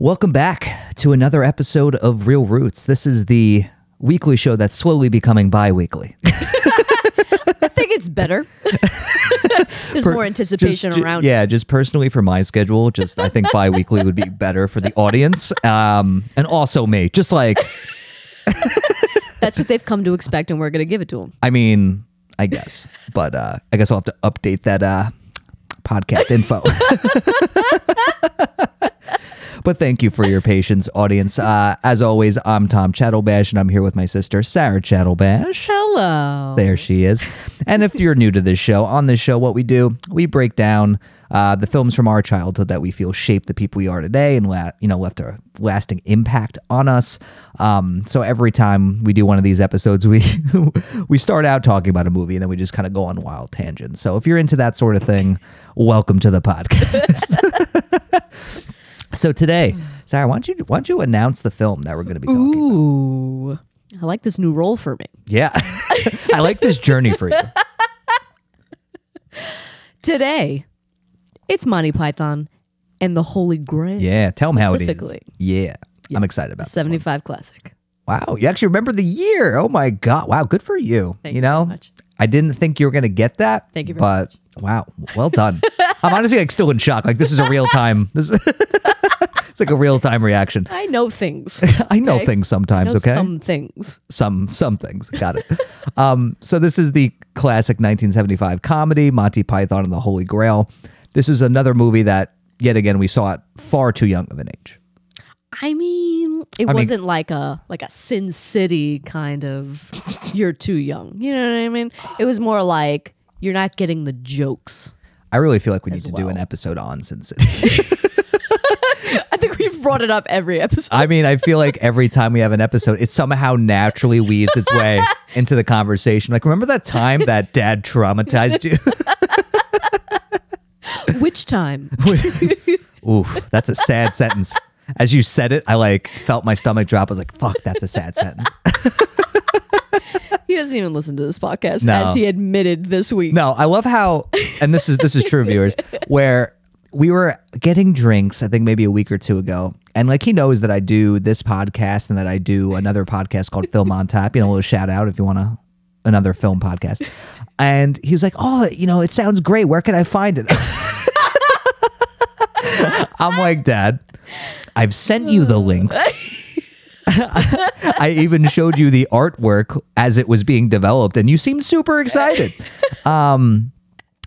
Welcome back to another episode of Real Roots. This is the weekly show that's slowly becoming bi weekly. I think it's better. There's more anticipation around. Yeah, just personally for my schedule, just I think bi weekly would be better for the audience um, and also me. Just like, That's what they've come to expect, and we're going to give it to them. I mean, I guess, but uh, I guess I'll have to update that uh, podcast info. But thank you for your patience, audience. Uh, as always, I'm Tom Chattelbash, and I'm here with my sister, Sara Chattelbash. Hello. There she is. And if you're new to this show, on this show, what we do, we break down uh, the films from our childhood that we feel shaped the people we are today and la- you know left a lasting impact on us. Um, so every time we do one of these episodes, we we start out talking about a movie and then we just kind of go on wild tangents. So if you're into that sort of thing, welcome to the podcast. so today, Sara, why don't you why don't you announce the film that we're going to be talking? about? Ooh. I like this new role for me. Yeah, I like this journey for you. Today, it's Monty Python and the Holy Grail. Yeah, tell them how it is. Specifically. Yeah, I'm excited about this one. 75 classic. Wow, you actually remember the year. Oh my god. Wow, good for you. Thank you you know, very much. I didn't think you were going to get that. Thank you very but wow, well done. I'm honestly like still in shock. Like this is a real time. This is It's like a real time reaction. I know things. I know Okay. things sometimes, know okay? some things. some some things. Got it. um, so this is the classic 1975 comedy Monty Python and the Holy Grail. This is another movie that yet again we saw at far too young of an age. I mean, it I wasn't like a like a Sin City kind of you're too young. You know what I mean? It was more like you're not getting the jokes. I really feel like we need to do well. an episode on Sin City. I think we've brought it up every episode. I mean, I feel like every time we have an episode, it somehow naturally weaves its way into the conversation. Like, remember that time that dad traumatized you? Which time? Oof, that's a sad sentence. As you said it, I like felt my stomach drop. I was like, fuck, that's a sad sentence. He doesn't even listen to this podcast, No. as he admitted this week. No, I love how, and this is this is true, viewers, where we were getting drinks. I think maybe a week or two ago, and like he knows that I do this podcast and that I do another podcast called Film on Tap. You know, a little shout out if you want to another film podcast. And he was like, "Oh, you know, it sounds great. Where can I find it?" I'm like, "Dad, I've sent you the links." I even showed you the artwork as it was being developed, and you seemed super excited. Um,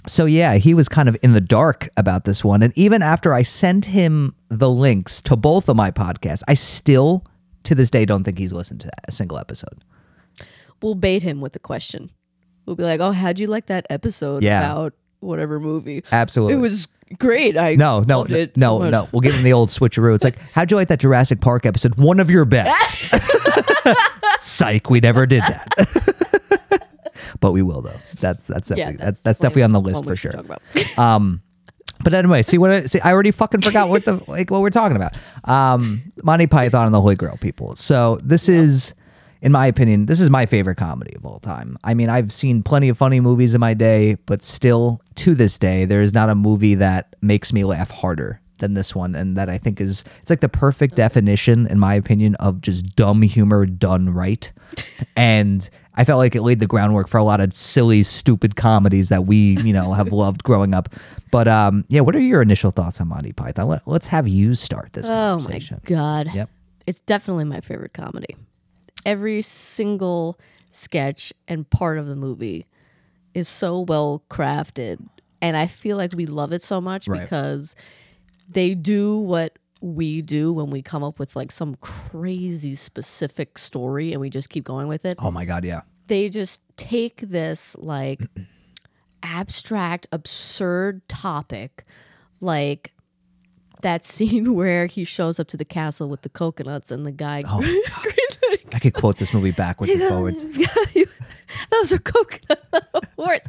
so yeah, he was kind of in the dark about this one, and even after I sent him the links to both of my podcasts, I still, to this day, don't think he's listened to a single episode. We'll bait him with the question. We'll be like, "Oh, how'd you like that episode Yeah. about whatever movie?" Absolutely. It was great. I no, no, loved no, it no, no. We'll give him the old switcheroo. It's like, how'd you like that Jurassic Park episode? One of your best. Psych, we never did that. but we will though. That's that's definitely Yeah, that's, that's one- definitely on the list for sure. Um, but anyway, see what I see. I already fucking forgot what the like what we're talking about. Um, Monty Python and the Holy Grail people. So this is, in my opinion, this is my favorite comedy of all time. I mean, I've seen plenty of funny movies in my day, but still to this day, there is not a movie that makes me laugh harder than this one, and that I think is it's like the perfect definition, in my opinion, of just dumb humor done right. and I felt like it laid the groundwork for a lot of silly, stupid comedies that we, you know, have loved growing up. But um, yeah, what are your initial thoughts on Monty Python? Let, let's have you start this Oh my god. Yep. It's definitely my favorite comedy. Every single sketch and part of the movie is so well crafted and I feel like we love it so much Right. because they do what we do when we come up with like some crazy specific story and we just keep going with it. Oh my god, yeah. They just take this like abstract, absurd topic, like that scene where he shows up to the castle with the coconuts and the guy. Oh. I could quote this movie backwards and forwards. Those are coconut horns.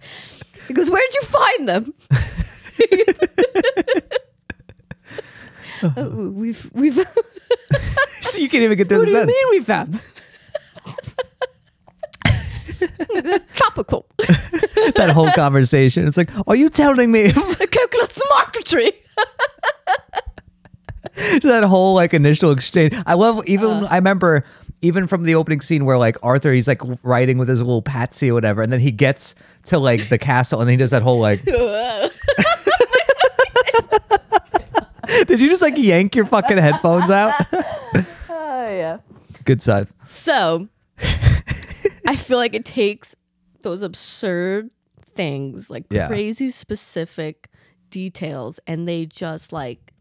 He goes, "Where'd you find them?" Uh, we've we've. so you can't even get what do you mean we found them? Tropical. That whole conversation. It's like, are you telling me? the coconut's a market tree. that whole like initial exchange. I love even Uh. I remember even from the opening scene where like Arthur he's like riding with his little patsy or whatever, and then he gets to like the castle and then he does that whole like. Did you just like yank your fucking headphones out? Oh yeah. Good side. So I feel like it takes those absurd things, like Yeah. crazy specific details, and they just like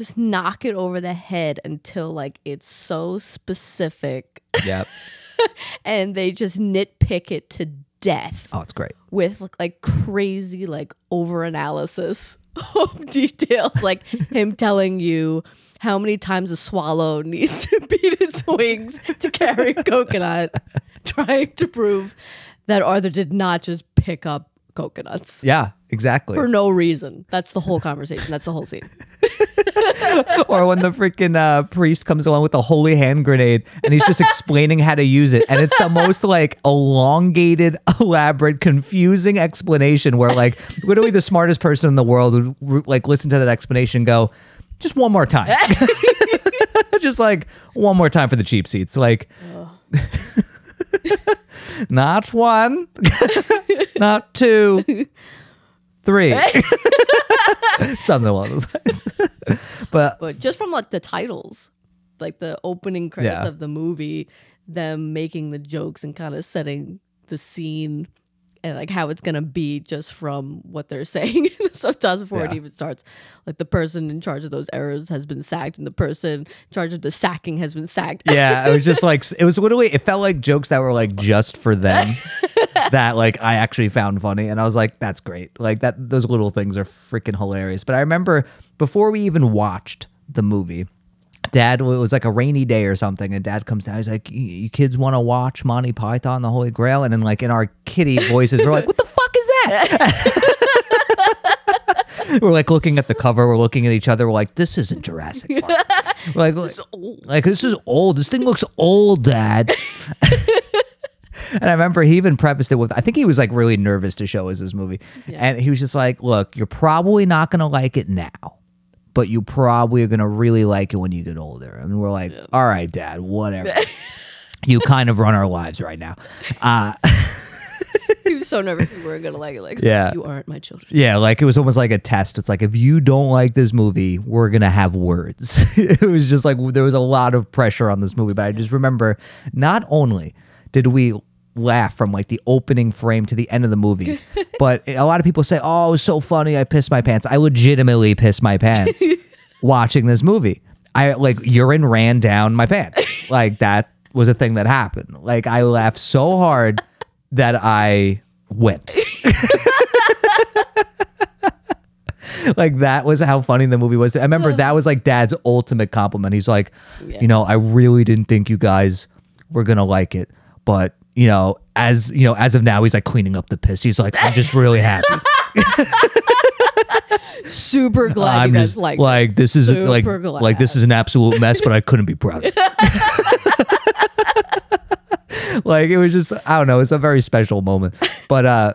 just knock it over the head until like it's so specific Yep. and they just nitpick it to death Oh, it's great. with like crazy like over analysis of details like him telling you how many times a swallow needs to beat its wings to carry coconut trying to prove that arthur did not just pick up coconuts Yeah, exactly. for no reason that's the whole conversation that's the whole scene or when the freaking uh, priest comes along with the holy hand grenade and he's just explaining how to use it. And it's the most like elongated elaborate confusing explanation where like literally the smartest person in the world would like listen to that explanation and go just one more time. Just like one more time for the cheap seats. Like not one not two three. Something along those lines. But but just from like the titles like the opening credits Yeah. of the movie them making the jokes and kind of setting the scene and like how it's gonna be just from what they're saying. Subtitles before it even starts like the person in charge of those errors has been sacked and the person in charge of the sacking has been sacked. Yeah, it was just like it was literally it felt like jokes that were like just for them that like I actually found funny and I was like that's great. Like that those little things are freaking hilarious. But I remember before we even watched the movie Dad, it was like a rainy day or something, and Dad comes down. He's like, "You kids want to watch Monty Python, the Holy Grail?" And then, like in our kiddie voices, we're like, "What the fuck is that?" we're like looking at the cover. We're looking at each other. We're like, "This isn't Jurassic Park." We're like, like this is old. This thing looks old, Dad. and I remember he even prefaced it with, I think he was like really nervous to show us this movie, and he was just like, "Look, you're probably not gonna like it now." But you probably are gonna really like it when you get older. And we're like, all right, Dad, whatever. you kind of run our lives right now. Uh, he was so nervous we weren't gonna like it like Yeah. you aren't my children Yeah, like it was almost like a test. It's like if you don't like this movie, we're gonna have words. it was just like there was a lot of pressure on this movie, but I just remember not only did we laugh from like the opening frame to the end of the movie, but a lot of people say, "Oh, it was so funny, I pissed my pants." I legitimately pissed my pants watching this movie. I like urine ran down my pants. like that was a thing that happened. Like I laughed so hard that I went. like that was how funny the movie was. I remember that was like dad's ultimate compliment. He's like, you know, I really didn't think you guys were gonna like it, but you know, as you know, as of now, he's like cleaning up the piss. He's like, I'm just really happy. super glad I'm you guys just like like this is like glad. like this is an absolute mess, but I couldn't be proud. of it. like it was just I don't know, it's a very special moment. But uh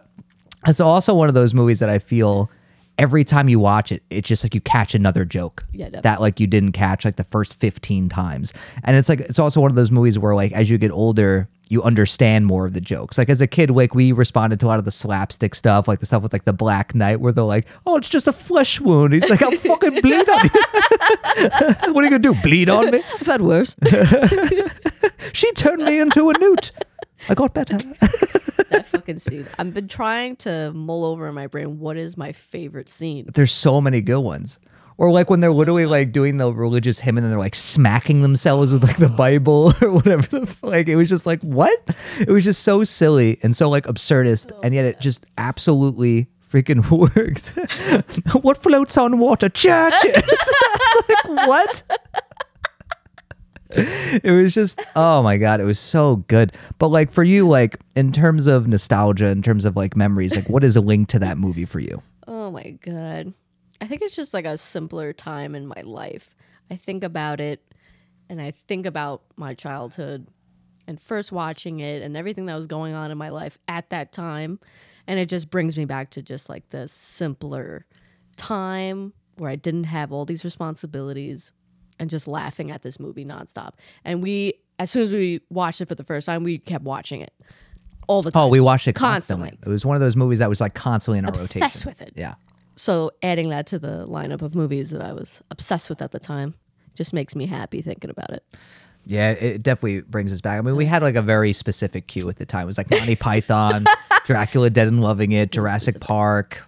it's also one of those movies that I feel every time you watch it, it's just like you catch another joke Yeah, that like you didn't catch like the first 15 times. And it's like it's also one of those movies where like as you get older, you understand more of the jokes. Like as a kid, like we responded to a lot of the slapstick stuff, like the stuff with like the Black Knight, where they're like, "Oh, it's just a flesh wound." He's like, "I'll fucking bleed on you." what are you gonna do? Bleed on me? I've had worse. She turned me into a newt. I got better. that fucking scene. I've been trying to mull over in my brain what is my favorite scene. There's so many good ones. Or like when they're literally like doing the religious hymn and then they're like smacking themselves with like the Bible or whatever. The, f- like it was just like what? It was just so silly and so like absurdist, oh, and yet it just absolutely freaking worked. what floats on water? Churches. like what? it was just oh my god it was so good but like for you like in terms of nostalgia in terms of like memories like what is a link to that movie for you Oh my god. I think it's just like a simpler time in my life. I think about it and I think about my childhood and first watching it and everything that was going on in my life at that time and it just brings me back to just like the simpler time where I didn't have all these responsibilities and just laughing at this movie nonstop. And we, as soon as we watched it for the first time, we kept watching it all the oh, time. Oh, we watched it constantly. Constantly. It was one of those movies that was like constantly in our Obsessed rotation. Obsessed with it. Yeah. So adding that to the lineup of movies that I was obsessed with at the time just makes me happy thinking about it. Yeah, it definitely brings us back. I mean, we had like a very specific cue at the time. It was like Monty Python, Dracula Dead and Loving It, Jurassic Park.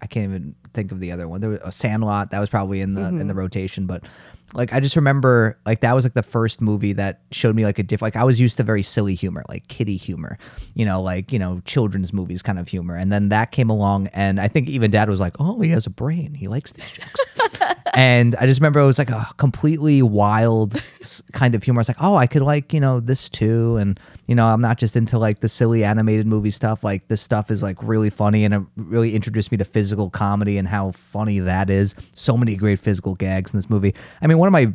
I can't even think of the other one. There was a Sandlot that was probably in the in the mm-hmm. rotation, but like I just remember like that was like the first movie that showed me like a diff like I was used to very silly humor, like kiddie humor, you know, like, you know, children's movies kind of humor. And then that came along and I think even dad was like, "Oh, he has a brain. He likes these jokes." and I just remember it was like a completely wild kind of humor. I was like, oh, I could like, you know, this too. And, you know, I'm not just into like the silly animated movie stuff. Like, this stuff is like really funny and it really introduced me to physical comedy and how funny that is. So many great physical gags in this movie. I mean, one of my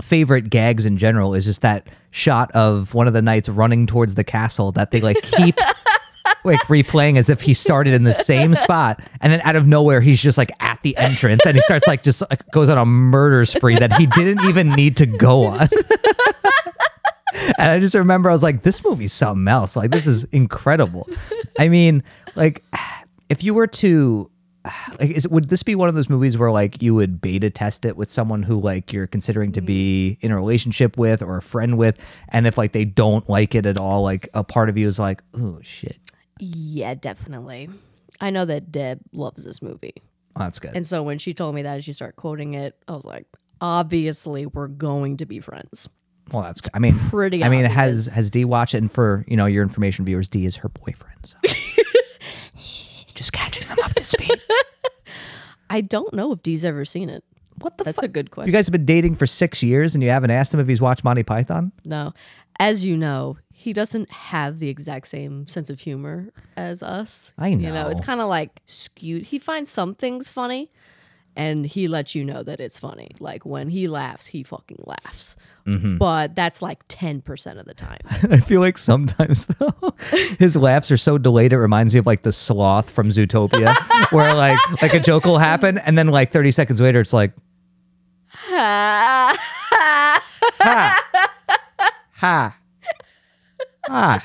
favorite gags in general is just that shot of one of the knights running towards the castle that they like keep like replaying as if he started in the same spot. And then out of nowhere he's just like at the entrance and he starts like just like goes on a murder spree that he didn't even need to go on. And i just remember i was like this movie's something else. Like this is incredible. I mean like if you were to like is, would this be one of those movies where like you would beta test it with someone who like you're considering to be mm-hmm. in a relationship with or a friend with and if like they don't like it at all like a part of you is like oh shit Yeah, definitely. I know that Deb loves this movie. Oh, that's good. And so when she told me that she started quoting it, I was like, obviously we're going to be friends. well, that's. I mean, pretty I mean, obvious. has has D watched it? And for you know your information, viewers, D is her boyfriend. So. Just catching them up to speed. I don't know if Dee's ever seen it. What the? That's fuck? a good question. You guys have been dating for six years, and you haven't asked him if he's watched Monty Python. No. As you know, he doesn't have the exact same sense of humor as us. I know. You know, it's kind of like skewed. He finds some things funny and he lets you know that it's funny. Like when he laughs, he fucking laughs. Mm-hmm. But that's like 10% of the time. I feel like sometimes though, his laughs are so delayed. It reminds me of like the sloth from Zootopia, where like like a joke will happen, and then like thirty seconds later, it's like ha ha ha. ha.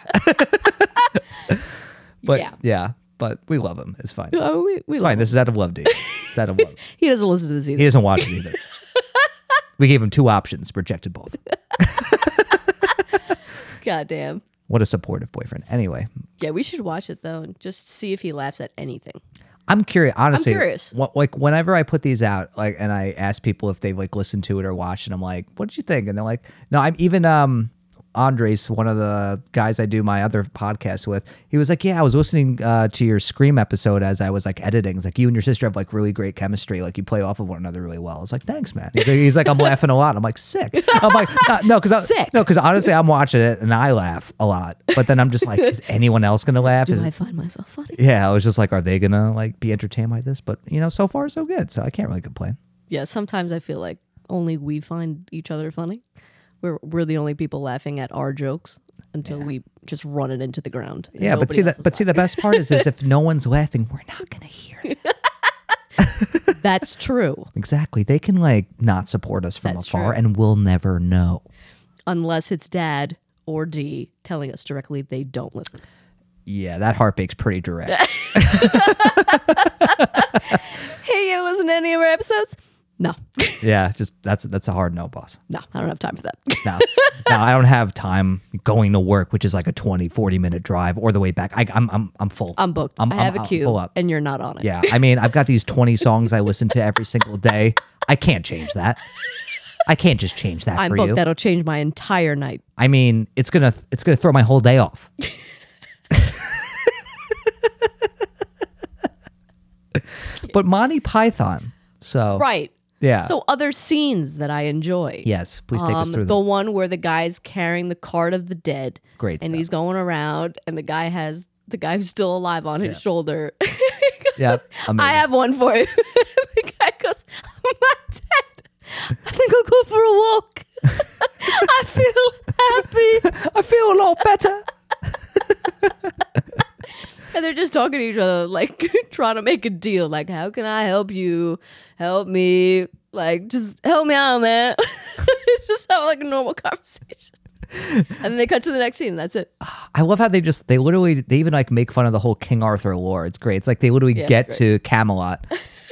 but yeah. Yeah. But we love him. It's fine. Oh, we, we It's fine. This is out of love, dude. It's out of love. He doesn't listen to this either. He doesn't watch it either. we gave him two options, rejected both. Goddamn. What a supportive boyfriend. Anyway, Yeah, we should watch it though and just see if he laughs at anything. I'm curious. Honestly, I'm curious. wh- like whenever I put these out, like, and I ask people if they've like listened to it or watched it, I'm like, "What did you think?" And they're like, "No." I'm even um Andres, one of the guys I do my other podcast with, he was like, "Yeah, I was listening uh, to your Scream episode as I was like editing. It's like you and your sister have like really great chemistry. Like you play off of one another really well." I was like, "Thanks, man." He's like, he's like "I'm laughing a lot." I'm like, "Sick." I'm like, "No, no, because Sick. no, because honestly, I'm watching it and I laugh a lot, but then I'm just like, is anyone else gonna laugh? Do Is I find myself funny? yeah, I was just like, are they gonna like be entertained by this? But you know, so far so good. So I can't really complain. Yeah, sometimes I feel like only we find each other funny. We're we're the only people laughing at our jokes until we just run it into the ground. Yeah, but see that but see the best part is, is if no one's laughing, we're not gonna hear it. That's true. Exactly. They can like not support us from That's afar true. and we'll never know. Unless it's dad or D telling us directly they don't listen. Yeah, that heartbreak's pretty direct. Hey, you listen to any of our episodes? No. yeah, just that's that's a hard no, boss. no, I don't have time for that. No. no, I don't have time going to work, which is like a 20, 40 minute drive or the way back. I, I'm I'm I'm full. I'm booked. I'm- I have I'm- a queue full up. and you're not on it. Yeah, I mean, I've got these 20 songs I listen to every single day. I can't change that. I can't just change that I'm for booked. you. That'll change my entire night. I mean, it's gonna it's gonna throw my whole day off. but Monty Python. So Right. Yeah. So other scenes that I enjoy. yes, please take us Um, through the them. one where the guy's carrying the cart of the dead. Great And stuff. he's going around, and the guy has the guy who's still alive on his shoulder. Yep. Amazing. I have one for you. the guy goes, I'm not dead. I think I'll go for a walk. I feel happy. I feel a lot better. And they're just talking to each other, like trying to make a deal. Like, how can I help you? Help me. Like, just help me out, man. it's just have like a normal conversation. and then they cut to the next scene. And that's it. I love how they just they literally they even like make fun of the whole King Arthur lore. It's great. It's like they literally Yeah, get to Camelot,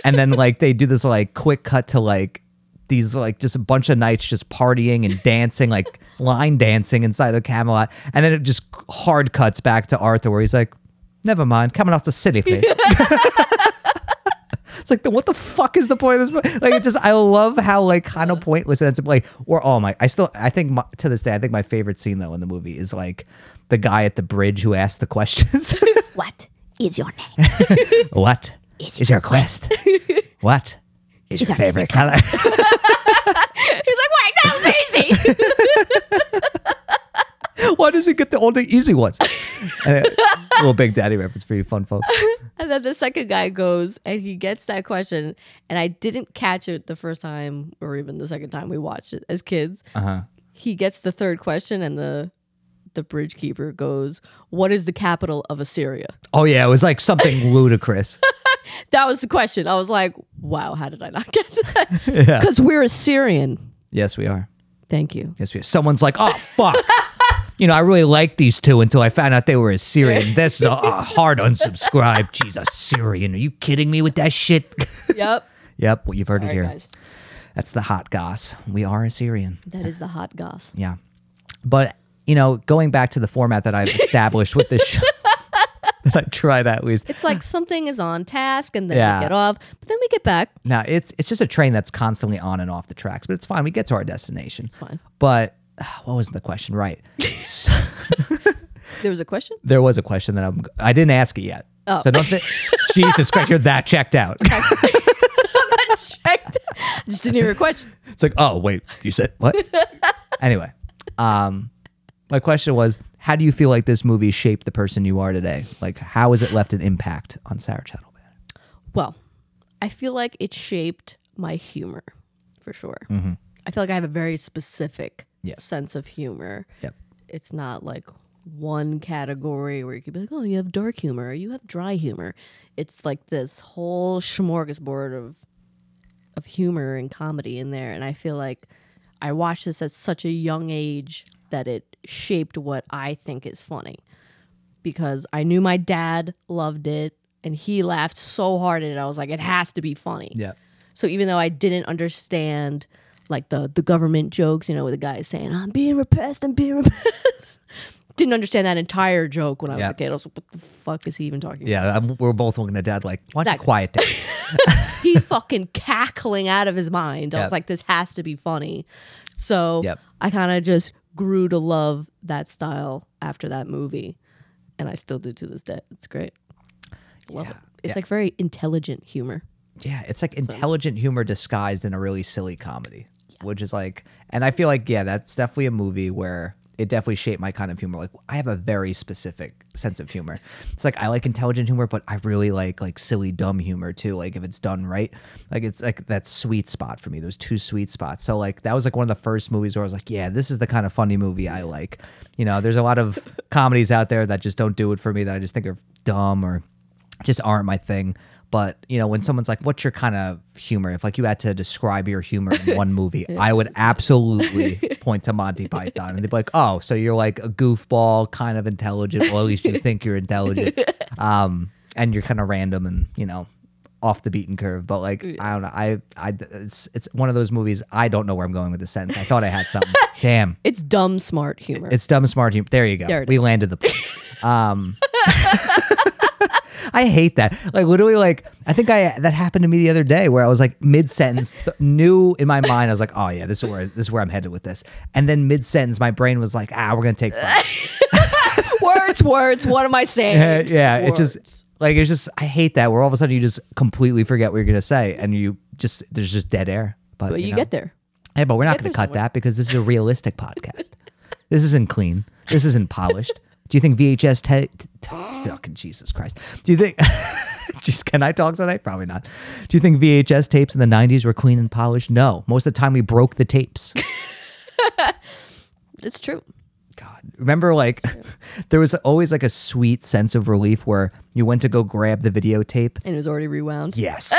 and then like they do this like quick cut to like these like just a bunch of knights just partying and dancing like line dancing inside of Camelot, and then it just hard cuts back to Arthur where he's like, "Never mind, Camelot's a city place." It's like, then what the fuck is the point of this? movie? Like, it just, I love how like kind of pointless it ends up. Like, or oh my, I still, I think my, to this day, I think my favorite scene though in the movie is like the guy at the bridge who asked the questions. What is your name? what is your quest? what is your your favorite color? He's like, wait, that was easy. Why does he get the all the easy ones? Uh, little Big Daddy reference for you, fun folks. and then the second guy goes and he gets that question, and I didn't catch it the first time or even the second time we watched it as kids. Uh huh. He gets the third question, and the the bridge keeper goes, "What is the capital of Assyria?" Oh yeah, it was like something ludicrous. That was the question. I was like, "Wow, how did I not get that?" Yeah. Because we're Assyrian. Yes, we are. Thank you. Yes, we are. Someone's like, oh fuck. You know, I really liked these two until I found out they were Assyrian. This is a, a hard unsubscribe. Jesus, Assyrian. Are you kidding me with that shit? Yep. yep, well, you've heard All it right, here. guys. That's the hot goss. We are Assyrian. That is the hot goss. Yeah. But, you know, going back to the format that I've established with this show, that I tried at least. It's like something is on task and then Yeah. we get off, but then we get back. Now, it's it's just a train that's constantly on and off the tracks, but it's fine. We get to our destination. It's fine. But what was the question? Right. So, There was a question. there was a question that I'm I didn't ask it yet. Oh. So don't think Jesus Christ, you're that checked out. Checked. Just didn't hear your question. It's like, oh wait, you said what? anyway, um, my question was, how do you feel like this movie shaped the person you are today? Like, how has it left an impact on Sara Chattelman? Well, I feel like it shaped my humor for sure. Mm-hmm. I feel like I have a very specific Yes. sense of humor. Yep. It's not like one category where you could be like, oh, you have dark humor, or you have dry humor. It's like this whole smorgasbord of of humor and comedy in there. And I feel like I watched this at such a young age that it shaped what I think is funny. Because I knew my dad loved it and he laughed so hard at it. I was like, it has to be funny. Yeah. So even though I didn't understand like the the government jokes, you know, where the guy is saying, I'm being repressed, I'm being repressed. didn't understand that entire joke when I was Yeah. a kid. I was like, what the fuck is he even talking about? Yeah, I'm, we're both looking at Dad like, why you Exactly. quiet down? He's fucking cackling out of his mind. I Yep. was like, this has to be funny. So Yep. I kind of just grew to love that style after that movie. And I still do to this day. It's great. Love it. It's Yeah. like very intelligent humor. Yeah, it's like intelligent humor disguised in a really silly comedy, which is like, and I feel like, yeah, that's definitely a movie where it definitely shaped my kind of humor. Like, I have a very specific sense of humor. It's like I like intelligent humor, but I really like like silly, dumb humor too. Like if it's done right, like it's like that sweet spot for me. Those two sweet spots. So like that was like one of the first movies where I was like, yeah, this is the kind of funny movie I like. You know, there's a lot of comedies out there that just don't do it for me. That I just think are dumb or just aren't my thing. But you know, when someone's like, "What's your kind of humor?" If like you had to describe your humor in one movie, I would absolutely point to Monty Python, and they'd be like, "Oh, so you're like a goofball, kind of intelligent. Well, at least you think you're intelligent, um, and you're kind of random and you know." off the beaten curve but like i don't know i i it's it's one of those movies i don't know where i'm going with the sentence i thought i had something damn It's dumb, smart humor. it's dumb smart humor. There you go. There it we landed the plane. Um I hate that. Like literally like I think I that happened to me the other day where I was like mid sentence knew in my mind I was like, "Oh yeah, this is where this is where I'm headed with this." And then mid sentence my brain was like, "Ah, we're going to take five." words, words. What am I saying? yeah, yeah, it's just like it's just I hate that where all of a sudden you just completely forget what you're going to say and you just there's just dead air. But, But you, know. get there. Hey, but we're not going to cut that because this is a realistic podcast. This isn't clean. This isn't polished. Do you think VHS ta- t- fucking Jesus Christ? Do you think just can I talk tonight? Probably not. Do you think VHS tapes in the 90s were clean and polished? No. Most of the time we broke the tapes. It's true. God, remember like there was always like a sweet sense of relief where you went to go grab the videotape. And it was already rewound. Yes.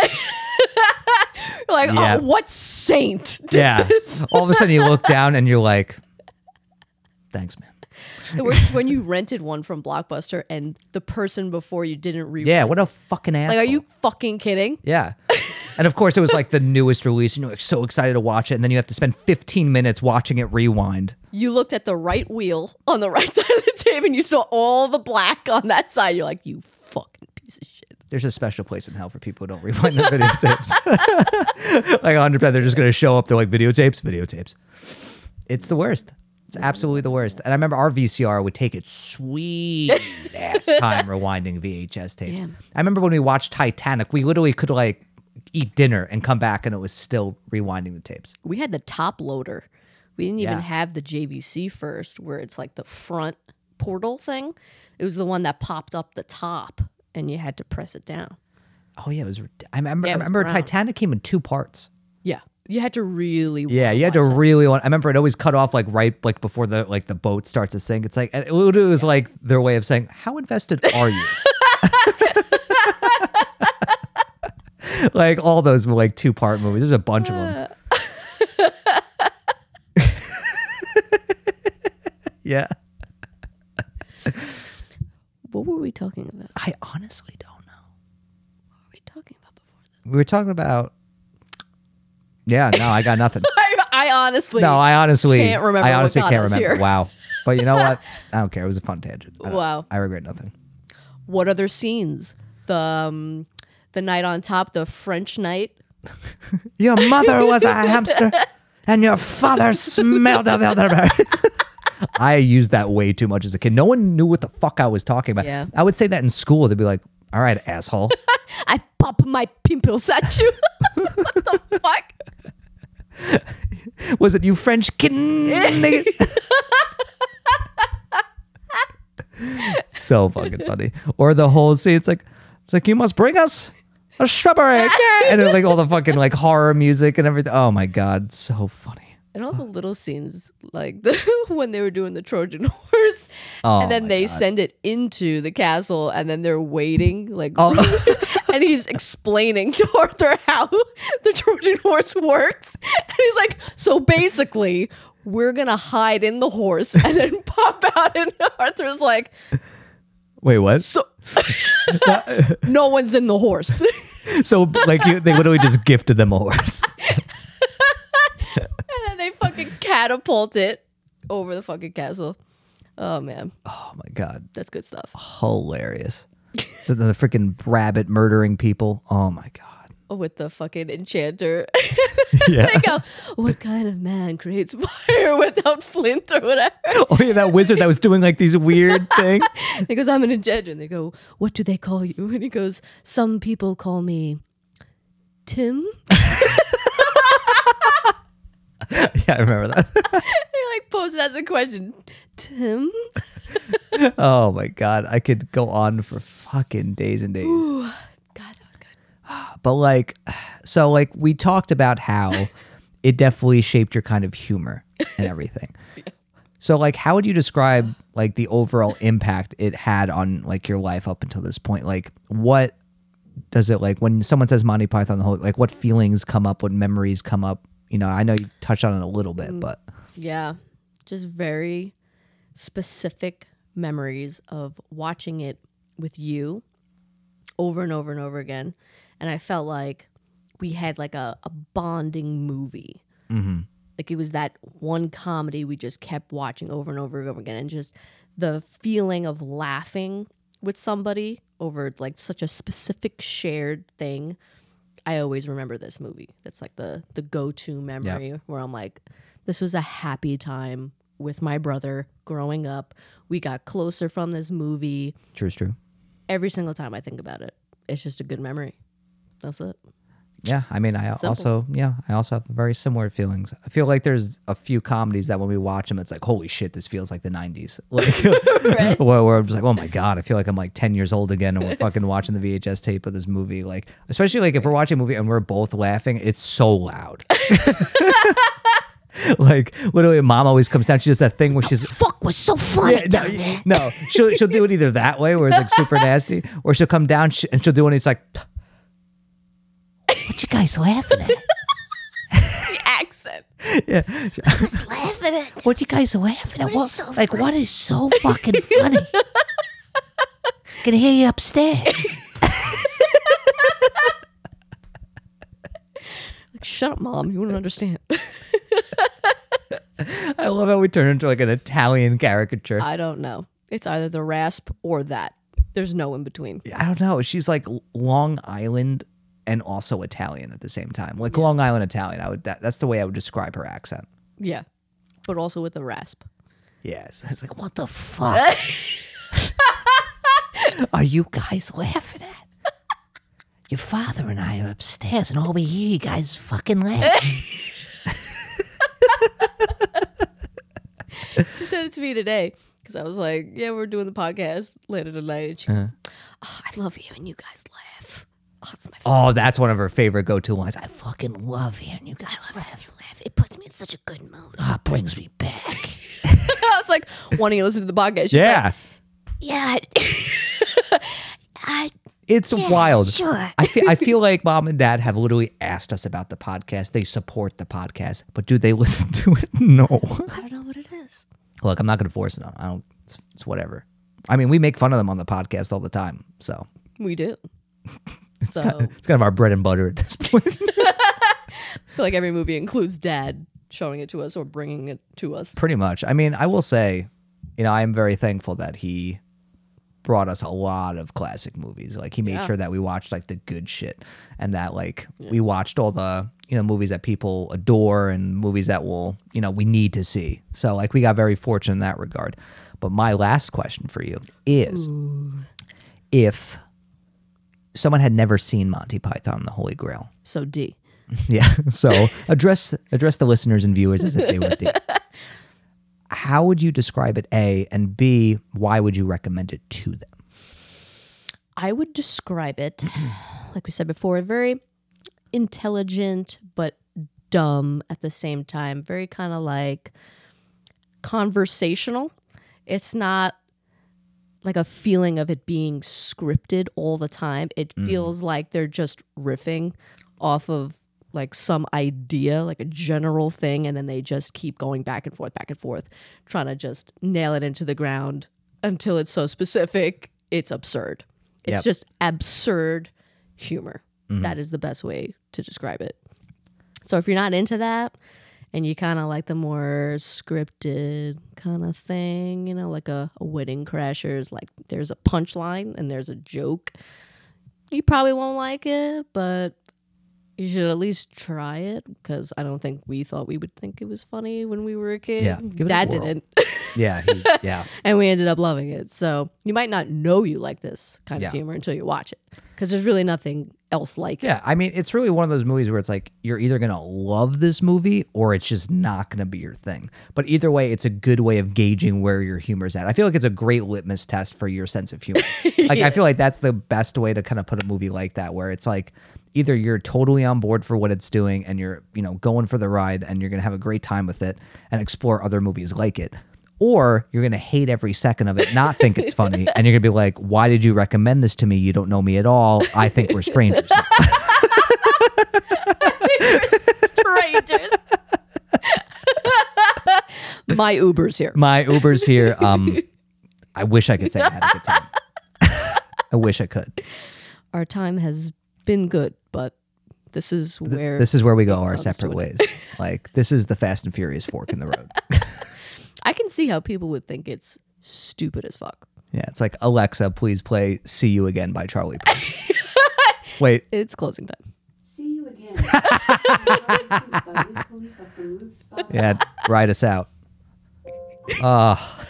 Like, oh, Yeah. oh, what saint? did yeah. this? All of a sudden you look down and you're like, thanks, man. When you rented one from Blockbuster and the person before you didn't rewind. Yeah. What a fucking asshole. Like, are you fucking kidding? Yeah. And of course, it was like the newest release, and you're like so excited to watch it, and then you have to spend 15 minutes watching it rewind. You looked at the right wheel on the right side of the tape and you saw all the black on that side. You're like, you fucking piece of shit. There's a special place in hell for people who don't rewind their videotapes. like 100%, they're just going to show up. They're like, videotapes, videotapes. It's the worst. It's absolutely the worst. And I remember our VCR would take its sweet ass time rewinding VHS tapes. Damn. I remember when we watched Titanic, we literally could like eat dinner and come back and it was still rewinding the tapes. We had the top loader. We didn't even Yeah. have the JVC first, where it's like the front portal thing. It was the one that popped up the top and you had to press it down. Oh, yeah. It was. rid- I remember, Yeah, I it was remember brown. Titanic came in two parts. Yeah. You had to really Yeah, you had to really want. I remember it always cut off like right like before the like the boat starts to sink. It's like it was like their way of saying, "How invested are you?" like all those were like two part movies. There's a bunch of them. yeah, What were we talking about? I honestly don't know. What were we talking about before this? We were talking about. Yeah, no, I got nothing. I, I honestly No, I honestly Can't remember I honestly can't remember. here. Wow. But you know what? I don't care. It was a fun tangent. I Wow. I regret nothing. what other scenes? The um, the knight on top, the French knight. Your mother was a hamster, and your father smelled of elderberry. I used that way too much as a kid. No one knew what the fuck I was talking about. Yeah. I would say that in school. They'd be like, "All right, asshole." I pop my pimples at you. what the fuck? Was it you French kitten? so fucking funny. Or the whole scene. It's like, it's like you must bring us a strawberry, and then like all the fucking like horror music and everything. Oh my god, so funny. And all the little scenes, like the, when they were doing the Trojan horse, Oh and then they God. send it into the castle, and then they're waiting, like, Oh. And he's explaining to Arthur how the Trojan horse works. And he's like, so basically, we're gonna hide in the horse and then pop out, and Arthur's like, Wait, what? so no one's in the horse. So like you, they literally just gifted them a horse. and then they fucking catapult it over the fucking castle. Oh man, Oh my god, that's good stuff. hilarious! The, the freaking rabbit murdering people. Oh my god. with the fucking enchanter. Yeah. they go, what kind of man creates fire without flint or whatever? Oh yeah, that wizard that was doing like these weird things. He goes, I'm an enchanter. And they go, what do they call you? And he goes, some people call me Tim. yeah, I remember that. he like posed it as a question. Tim? oh my god, I could go on for fucking days and days. Ooh, God, that was good. But like, so like we talked about how it definitely shaped your kind of humor and everything. So like, how would you describe like the overall impact it had on like your life up until this point? Like, what does it like when someone says Monty Python the whole like what feelings come up, what memories come up? You know, I know you touched on it a little bit, mm, but Yeah, just very specific memories of watching it with you over and over and over again. And I felt like we had like a, a bonding movie. mm-hmm. Like it was that one comedy we just kept watching over and over and over again. And just the feeling of laughing with somebody over like such a specific shared thing. I always remember this movie. That's like the the go-to memory where I'm like, this was a happy time with my brother growing up. We got closer from this movie. true, true. Every single time I think about it, it's just a good memory. That's it. Yeah, I mean, I also yeah, I also have very similar feelings. I feel like there's a few comedies that when we watch them, it's like, holy shit, this feels like the '90s. Like, Right. where, where I'm just like, oh my god, I feel like I'm like 10 years old again, and we're fucking watching the VHS tape of this movie. Like, especially like if we're watching a movie and we're both laughing, it's so loud. like literally, mom always comes down. She does that thing where she's Fuck was so funny Yeah, no, there. no, she'll she'll do it either that way, where it's like super nasty, or she'll come down sh- and she'll do it. and He's like, "What you guys laughing at? The accent. yeah, Laughing at what you guys laughing at? What is What, so like what is so fucking funny? Can hear you upstairs. Shut up, mom. You wouldn't understand. I love how we turn into like an Italian caricature. I don't know. It's either the rasp or that. There's no in between. I don't know. She's like Long Island and also Italian at the same time. Like Long Island Italian. I would that, that's the way I would describe her accent. Yeah. But also with the rasp. Yes. It's like what the fuck are you guys laughing at? Your father and I are upstairs, and all we hear you guys fucking laughing. She said it to me today because I was like, yeah, we're doing the podcast later tonight. And she goes, oh, I love hearing you guys laugh. Oh, it's my oh, that's one of her favorite go-to lines. I fucking love hearing you guys laugh. you laugh. It puts me in such a good mood. Ah, it brings me back. I was like, wanting to listen to the podcast. She's yeah, Like, yeah. I, it's wild. sure. I feel, I feel like mom and dad have literally asked us about the podcast. They support the podcast, but do they listen to it? No. I don't know what it is. Look, I'm not going to force it on. I don't. It's, it's whatever. I mean, we make fun of them on the podcast all the time, so We do. So it's kind of our bread and butter at this point. I feel like every movie includes dad showing it to us or bringing it to us. Pretty much. I mean, I will say, you know, I am very thankful that he brought us a lot of classic movies. Like he made Yeah. sure that we watched like the good shit and that like we watched all the, you know, movies that people adore and movies that will, you know, we need to see. So like we got very fortunate in that regard. But my last question for you is if someone had never seen Monty Python the Holy Grail. So D. Yeah. So address address the listeners and viewers as if they were D. How would you describe it? A and B. Why would you recommend it to them? I would describe it, like we said before, very intelligent but dumb at the same time. Very kind of like conversational. It's not like a feeling of it being scripted all the time. It mm. feels like they're just riffing off of like some idea, like a general thing, and then they just keep going back and forth, back and forth, trying to just nail it into the ground until it's so specific, it's absurd. It's Yep. just absurd humor. Mm-hmm. That is the best way to describe it. So if you're not into that and you kind of like the more scripted kind of thing, you know, like a, a Wedding Crashers, like there's a punchline and there's a joke, you probably won't like it, but you should at least try it because I don't think we thought we would think it was funny when we were a kid. Yeah, Dad didn't. Yeah. He, yeah. and we ended up loving it. So you might not know you like this kind Yeah. of humor until you watch it because there's really nothing else like it. Yeah. I mean, it's really one of those movies where it's like you're either gonna love this movie or it's just not gonna be your thing. But either way, it's a good way of gauging where your humor's at. I feel like it's a great litmus test for your sense of humor. Like I feel like that's the best way to kind of put a movie like that, where it's like either you're totally on board for what it's doing and you're you know going for the ride and you're gonna have a great time with it and explore other movies like it. Or you're gonna hate every second of it, not think it's funny, and you're gonna be like, "Why did you recommend this to me? You don't know me at all. I think we're strangers." Strangers. My Uber's here. My Uber's here. Um, I wish I could say I had a good time. I wish I could. Our time has been good, but this is where This is where we go our separate ways. Like this is the Fast and Furious fork in the road. I can see how people would think it's stupid as fuck. Yeah, it's like Alexa, please play "See You Again" by Charlie Puth. Wait, It's closing time. See you again. Wiz Khalifa from Ruth's Spot. yeah, ride us out. Oh.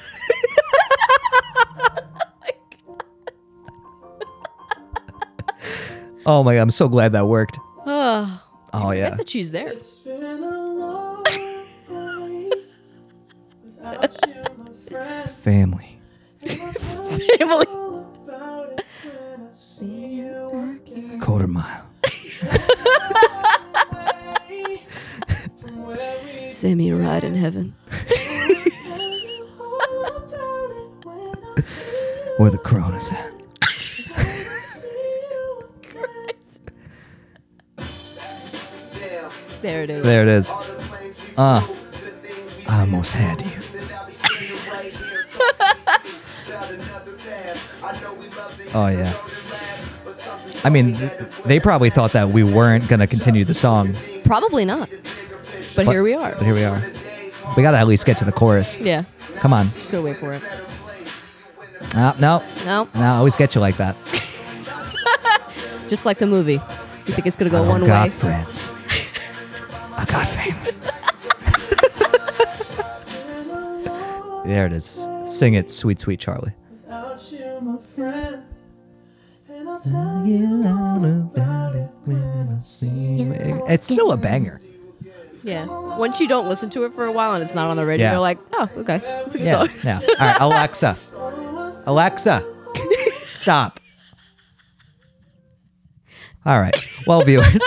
Oh my god, I'm so glad that worked. Oh, Oh yeah. that she's there. It's been a long night without you, my friend. Family. Family. all about it when I see you again? Quarter mile. From where we Sammy ride in heaven. tell you all where the corona's at. There it is. There it is. Uh, I almost had you. Oh yeah. I mean, th- they probably thought that we weren't gonna continue the song, Probably not. But, here we are. But here we are. We gotta at least get to the chorus. Yeah. Come on. Just gonna wait for it. Uh, no, No. no, I always get you like that. Just like the movie. You think it's gonna go I one got way? friends. I there it is. Sing it, sweet, sweet Charlie. Without you, my friend. And I'll tell you all about it when I see you. It's still a banger. Yeah. Once you don't listen to it for a while and it's not on the radio, Yeah. you're like, oh, okay. It's a good Yeah, song. yeah. All right, Alexa. Alexa, stop. All right. Well, viewers,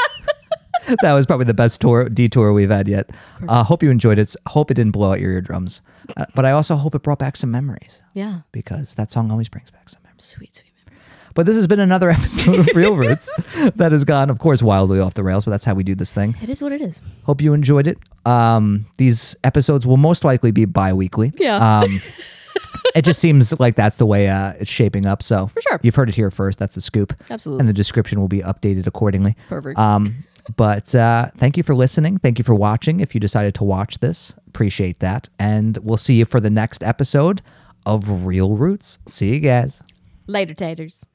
that was probably the best tour detour we've had yet. Uh, hope you enjoyed it. Hope it didn't blow out your eardrums, uh, but I also hope it brought back some memories Yeah. because that song always brings back some memories. Sweet, sweet memory. But this has been another episode of Real Roots that has gone, of course, wildly off the rails. But that's how we do this thing. It is what it is. Hope you enjoyed it. Um, these episodes will most likely be bi-weekly. Yeah. Um, it just seems like that's the way uh, it's shaping up. So For sure. you've heard it here first. That's the scoop. Absolutely. And the description will be updated accordingly. Perfect. Um, but uh, thank you for listening. Thank you for watching. If you decided to watch this, appreciate that. And we'll see you for the next episode of Real Roots. See you guys. Later, taters.